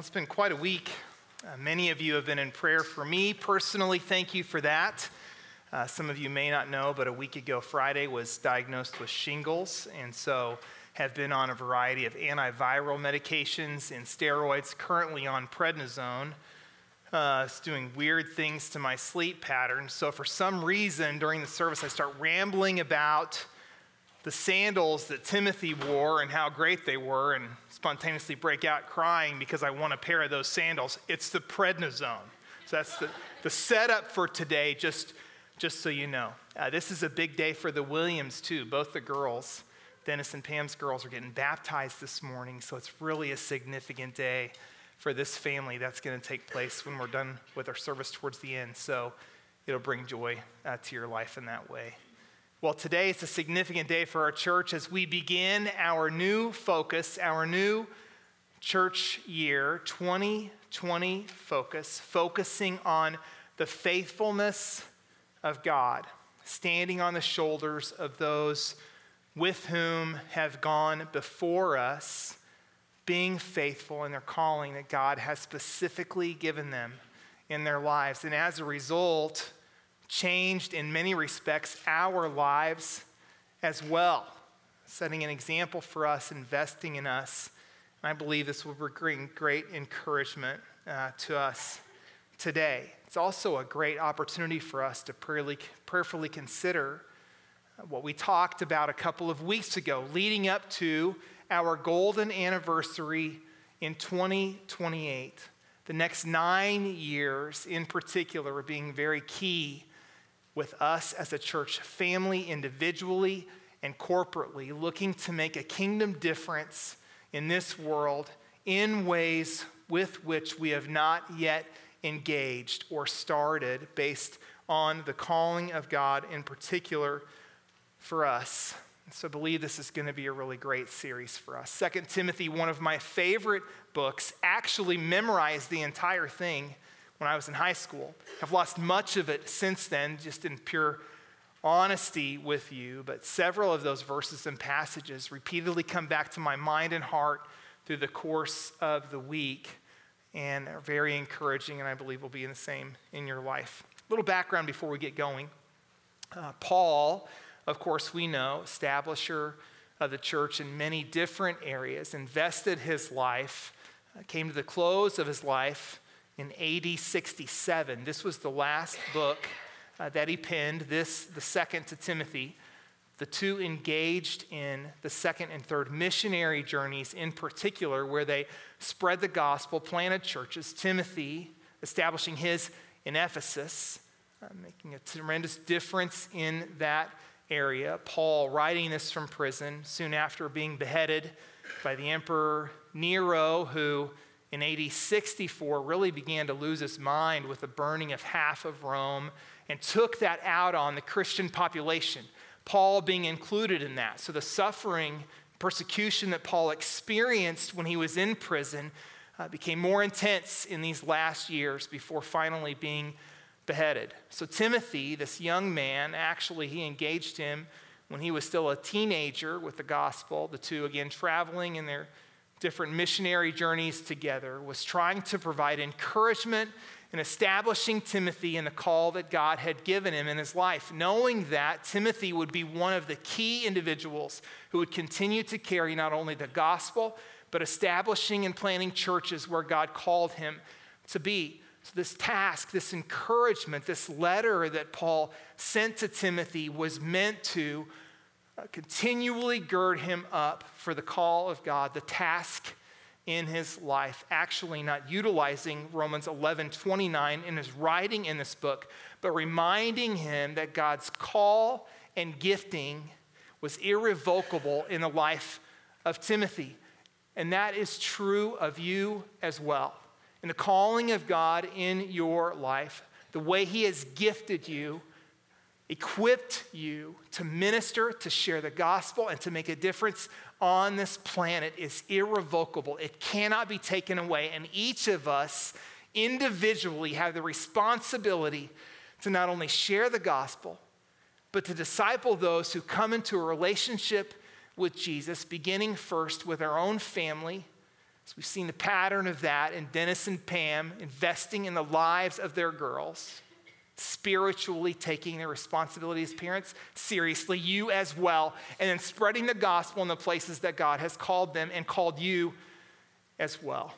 Well, it's been quite a week. Uh, many of you have been in prayer for me personally. Thank you for that. Uh, some of you may not know, but a week ago, Friday, was diagnosed with shingles, and so have been on a variety of antiviral medications and steroids, currently on prednisone. Uh, it's doing weird things to my sleep pattern. So, for some reason, during the service, I start rambling about the sandals that Timothy wore and how great they were, and spontaneously break out crying because I want a pair of those sandals. It's the prednisone. So that's the, the setup for today, just, just so you know. Uh, this is a big day for the Williams, too. Both the girls, Dennis and Pam's girls, are getting baptized this morning, so it's really a significant day for this family that's going to take place when we're done with our service towards the end. So it'll bring joy uh, to your life in that way. Well, today is a significant day for our church as we begin our new focus, our new church year, 2020 focus, focusing on the faithfulness of God, standing on the shoulders of those with whom have gone before us, being faithful in their calling that God has specifically given them in their lives. And as a result, changed in many respects our lives as well, setting an example for us, investing in us. And I believe this will bring great encouragement uh, to us today. It's also a great opportunity for us to prayerfully, prayerfully consider what we talked about a couple of weeks ago, leading up to our golden anniversary in 2028. The next nine years, in particular, are being very key with us as a church family, individually and corporately, looking to make a kingdom difference in this world in ways with which we have not yet engaged or started based on the calling of God in particular for us. So I believe this is going to be a really great series for us. Second Timothy, one of my favorite books, actually memorized the entire thing when I was in high school. I've lost much of it since then, just in pure honesty with you, but several of those verses and passages repeatedly come back to my mind and heart through the course of the week and are very encouraging, and I believe will be the same in your life. A little background before we get going. Uh, Paul, of course, we know, establisher of the church in many different areas, invested his life, uh, came to the close of his life in AD 67. This was the last book uh, that he penned, this, the second to Timothy. The two engaged in the second and third missionary journeys in particular, where they spread the gospel, planted churches. Timothy establishing his in Ephesus, uh, making a tremendous difference in that area. Paul writing this from prison soon after being beheaded by the Emperor Nero, who in AD 64 really began to lose his mind with the burning of half of Rome and took that out on the Christian population, Paul being included in that. So the suffering, persecution that Paul experienced when he was in prison uh, became more intense in these last years before finally being beheaded. So Timothy, this young man, actually, he engaged him when he was still a teenager with the gospel, the two again traveling in their different missionary journeys together, was trying to provide encouragement and establishing Timothy in the call that God had given him in his life, knowing that Timothy would be one of the key individuals who would continue to carry not only the gospel, but establishing and planting churches where God called him to be. So, this task, this encouragement, this letter that Paul sent to Timothy was meant to continually gird him up for the call of God, the task in his life, actually not utilizing Romans 11 29 in his writing in this book, but reminding him that God's call and gifting was irrevocable in the life of Timothy. And that is true of you as well. In the calling of God in your life, the way he has gifted you equipped you to minister, to share the gospel, and to make a difference on this planet is irrevocable. It cannot be taken away. And each of us individually have the responsibility to not only share the gospel, but to disciple those who come into a relationship with Jesus, beginning first with our own family, So we've seen the pattern of that in Dennis and Pam investing in the lives of their girls, spiritually taking their responsibility as parents seriously, you as well, and then spreading the gospel in the places that God has called them and called you as well.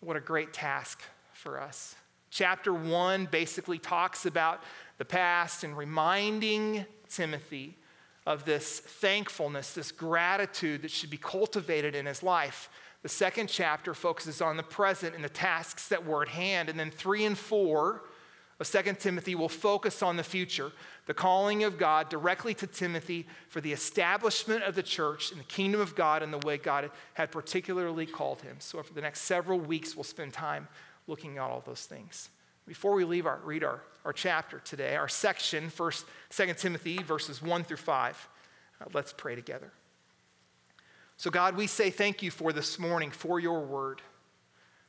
What a great task for us. Chapter one basically talks about the past and reminding Timothy of this thankfulness, this gratitude that should be cultivated in his life. The second chapter focuses on the present and the tasks that were at hand. And then three and four of 2 Timothy will focus on the future, the calling of God directly to Timothy for the establishment of the church in the kingdom of God in the way God had particularly called him. So, for the next several weeks, we'll spend time looking at all those things. Before we leave our, read our, our chapter today, our section, first, 2 Timothy, verses 1 through 5, uh, let's pray together. So, God, we say thank you for this morning, for your word,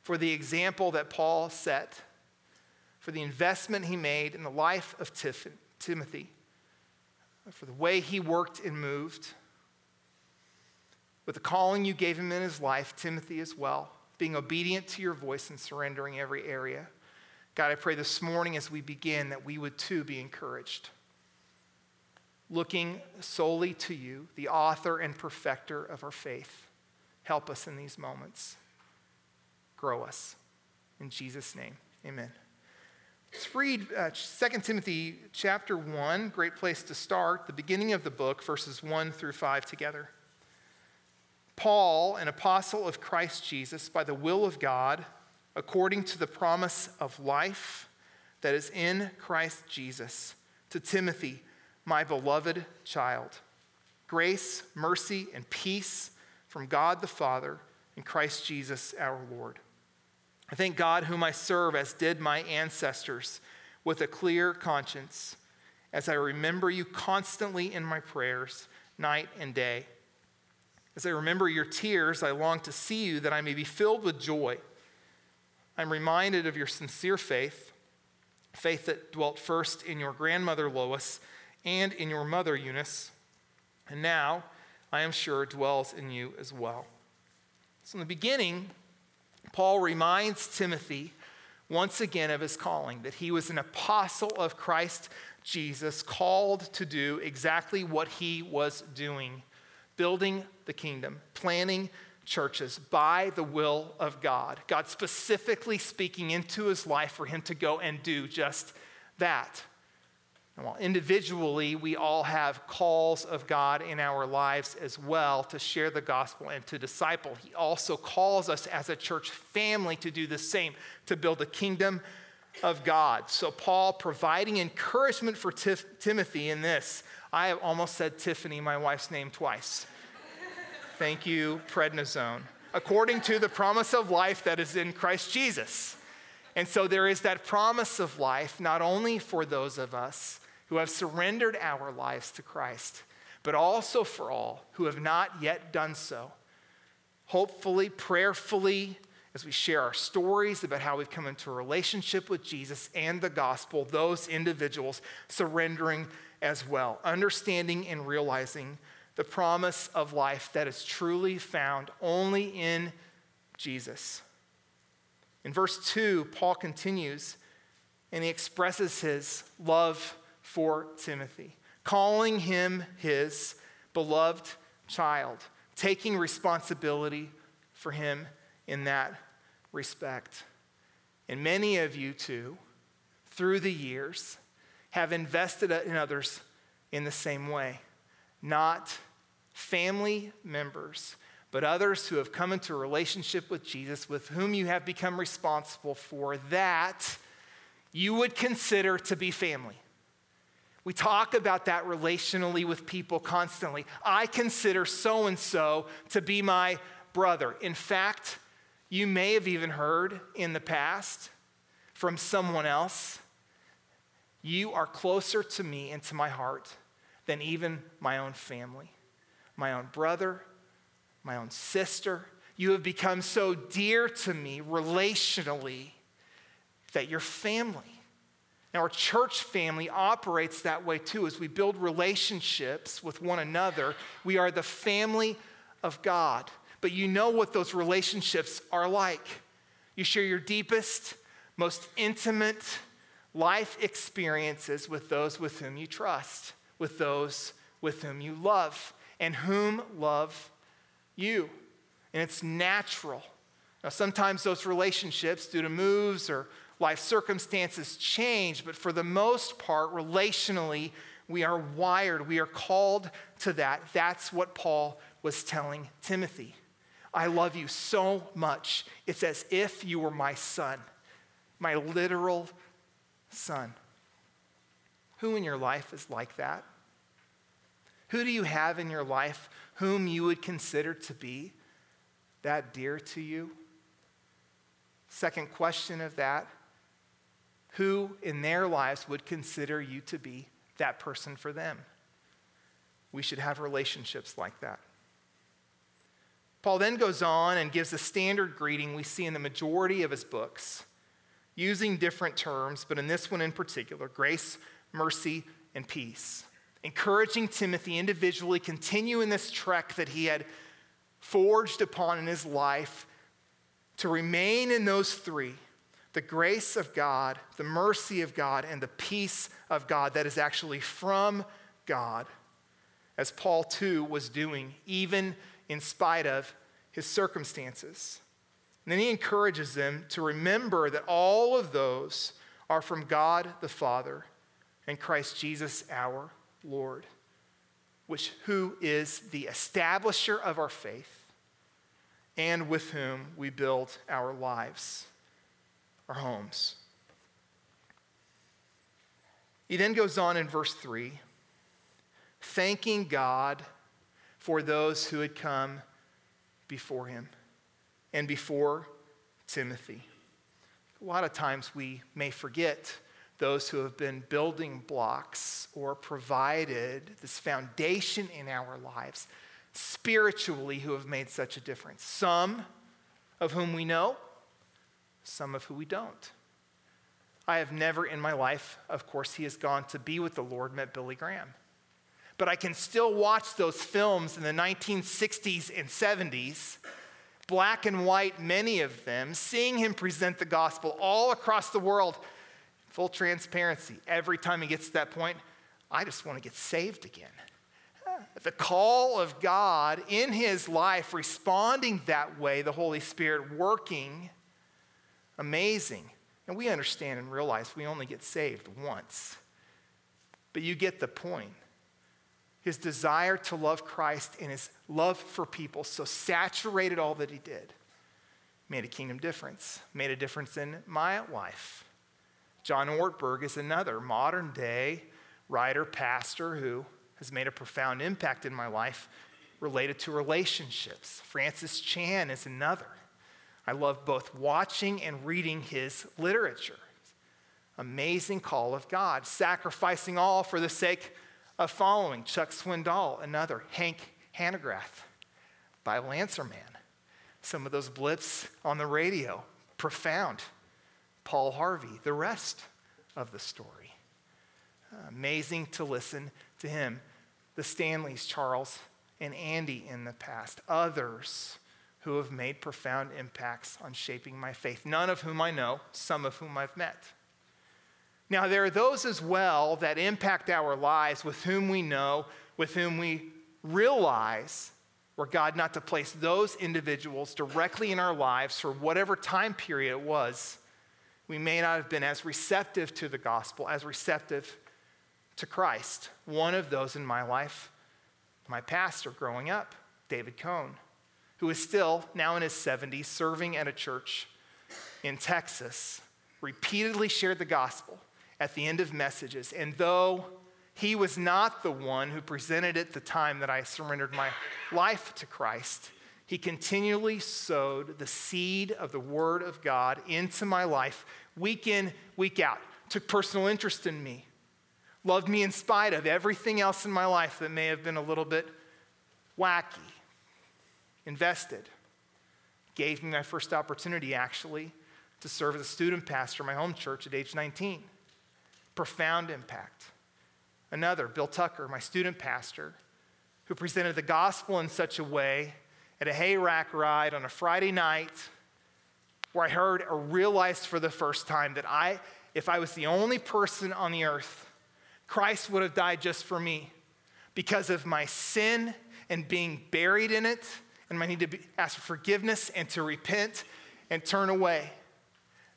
for the example that Paul set, for the investment he made in the life of Timothy, for the way he worked and moved, with the calling you gave him in his life, Timothy as well, being obedient to your voice and surrendering every area. God, I pray this morning as we begin that we would too be encouraged looking solely to you, the author and perfecter of our faith. Help us in these moments. Grow us. In Jesus' name, amen. Let's read uh, 2 Timothy chapter 1, great place to start, the beginning of the book, verses 1 through 5 together. Paul, an apostle of Christ Jesus, by the will of God, according to the promise of life that is in Christ Jesus, to Timothy my beloved child. Grace, mercy, and peace from God the Father and Christ Jesus our Lord. I thank God, whom I serve, as did my ancestors, with a clear conscience, as I remember you constantly in my prayers, night and day. As I remember your tears, I long to see you that I may be filled with joy. I'm reminded of your sincere faith, faith that dwelt first in your grandmother Lois and in your mother Eunice, and now, I am sure, dwells in you as well. So, in the beginning, Paul reminds Timothy once again of his calling, that he was an apostle of Christ Jesus, called to do exactly what he was doing building the kingdom, planning churches by the will of God. God specifically speaking into his life for him to go and do just that. And while individually we all have calls of God in our lives as well to share the gospel and to disciple, He also calls us as a church family to do the same, to build the kingdom of God. So, Paul providing encouragement for Tif- Timothy in this. I have almost said Tiffany, my wife's name, twice. Thank you, prednisone. According to the promise of life that is in Christ Jesus. And so there is that promise of life, not only for those of us who have surrendered our lives to Christ, but also for all who have not yet done so. Hopefully, prayerfully, as we share our stories about how we've come into a relationship with Jesus and the gospel, those individuals surrendering as well, understanding and realizing the promise of life that is truly found only in Jesus. In verse 2, Paul continues and he expresses his love for Timothy, calling him his beloved child, taking responsibility for him in that respect. And many of you, too, through the years, have invested in others in the same way. Not family members, but others who have come into a relationship with Jesus with whom you have become responsible for that you would consider to be family. We talk about that relationally with people constantly. I consider so and so to be my brother. In fact, you may have even heard in the past from someone else, you are closer to me and to my heart than even my own family, my own brother, my own sister. You have become so dear to me relationally that you're family. Our church family operates that way too. As we build relationships with one another, we are the family of God. but you know what those relationships are like. You share your deepest, most intimate life experiences with those with whom you trust, with those with whom you love, and whom love you. And it's natural. Now, sometimes those relationships, due to moves or life circumstances, change, but for the most part, relationally, we are wired. We are called to that. That's what Paul was telling Timothy. I love you so much. It's as if you were my son, my literal son. Who in your life is like that? Who do you have in your life whom you would consider to be that dear to you? Second question of that who in their lives would consider you to be that person for them? We should have relationships like that. Paul then goes on and gives a standard greeting we see in the majority of his books, using different terms, but in this one in particular grace, mercy, and peace. Encouraging Timothy individually continue in this trek that he had forged upon in his life to remain in those three the grace of God, the mercy of God, and the peace of God that is actually from God, as Paul too was doing, even in spite of his circumstances. And then he encourages them to remember that all of those are from God the Father and Christ Jesus our Lord, which who is the establisher of our faith and with whom we build our lives, our homes. He then goes on in verse 3, thanking God for those who had come before him and before Timothy. A lot of times we may forget those who have been building blocks or provided this foundation in our lives spiritually who have made such a difference. Some of whom we know, some of who we don't. I have never in my life, of course, he has gone to be with the Lord, met Billy Graham. But I can still watch those films in the 1960s and 70s, black and white, many of them, seeing him present the gospel all across the world. Full transparency. Every time he gets to that point, I just want to get saved again the call of God in his life, responding that way, the Holy Spirit working, amazing. And we understand and realize we only get saved once. But you get the point. His desire to love Christ and his love for people so saturated all that he did. Made a kingdom difference, made a difference in my life. John Ortberg is another modern day writer, pastor who has made a profound impact in my life related to relationships. Francis Chan is another. I love both watching and reading his literature. Amazing call of God, sacrificing all for the sake of following. Chuck Swindoll, another. Hank Hanegraaff, Bible Answer Man. Some of those blips on the radio, profound. Paul Harvey, the rest of the story. Amazing to listen to him. The Stanleys, Charles and Andy in the past, others who have made profound impacts on shaping my faith, none of whom I know, some of whom I've met. Now, there are those as well that impact our lives with whom we know, with whom we realize were God not to place those individuals directly in our lives for whatever time period it was, we may not have been as receptive to the gospel, as receptive to Christ. One of those in my life, my pastor growing up, David Cohn, who is still now in his 70s serving at a church in Texas, repeatedly shared the gospel at the end of messages. And though he was not the one who presented it the time that I surrendered my life to Christ, he continually sowed the seed of the Word of God into my life week in, week out, took personal interest in me, loved me in spite of everything else in my life that may have been a little bit wacky, invested. Gave me my first opportunity, actually, to serve as a student pastor in my home church at age 19. Profound impact. Another, Bill Tucker, my student pastor, who presented the gospel in such a way at a hayrack ride on a Friday night where I heard or realized for the first time that I, if I was the only person on the earth, Christ would have died just for me because of my sin and being buried in it, and my need to be, ask for forgiveness and to repent and turn away.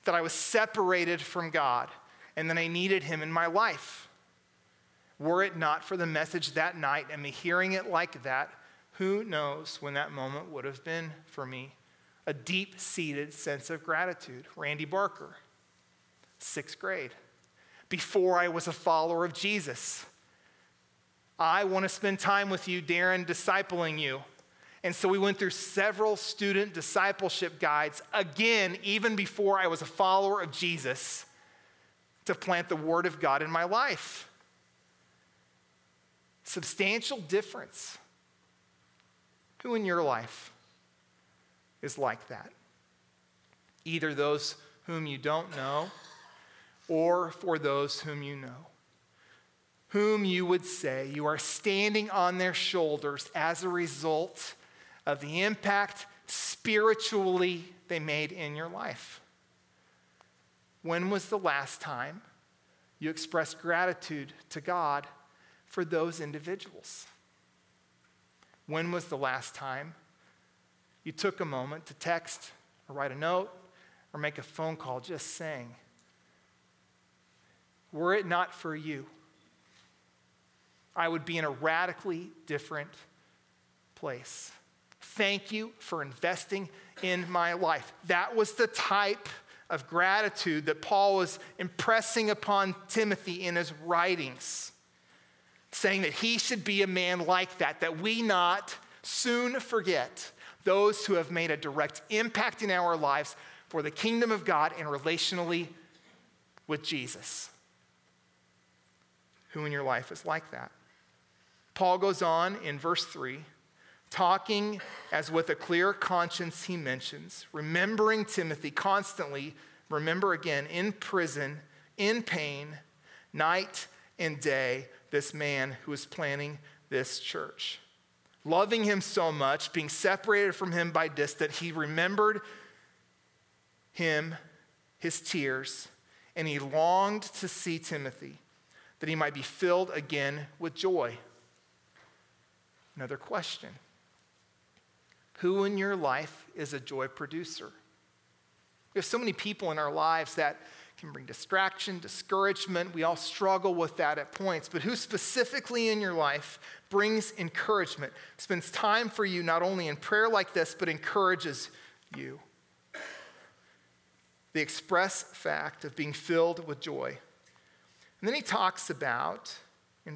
That I was separated from God and that I needed Him in my life. Were it not for the message that night and me hearing it like that, who knows when that moment would have been for me? A deep seated sense of gratitude. Randy Barker, sixth grade. Before I was a follower of Jesus, I want to spend time with you, Darrin, discipling you. And so we went through several student discipleship guides, again, even before I was a follower of Jesus, to plant the Word of God in my life substantial difference. Who in your life is like that? Either those whom you don't know or for those whom you know. Whom you would say you are standing on their shoulders as a result of the impact spiritually they made in your life. When was the last time you expressed gratitude to God for those individuals? When was the last time you took a moment to text or write a note or make a phone call just saying, Were it not for you, I would be in a radically different place. Thank you for investing in my life. That was the type of gratitude that Paul was impressing upon Timothy in his writings, saying that he should be a man like that, that we not soon forget those who have made a direct impact in our lives for the kingdom of God and relationally with Jesus. Who in your life is like that? Paul goes on in verse 3 talking as with a clear conscience, he mentions, remembering Timothy constantly, remember again, in prison, in pain, night and day, this man who is planning this church. Loving him so much, being separated from him by distance, he remembered him, his tears, and he longed to see Timothy, that he might be filled again with joy. Another question who in your life is a joy producer? We have so many people in our lives that can bring distraction, discouragement. We all struggle with that at points. But who specifically in your life brings encouragement, spends time for you not only in prayer like this, but encourages you? The express fact of being filled with joy. And then he talks about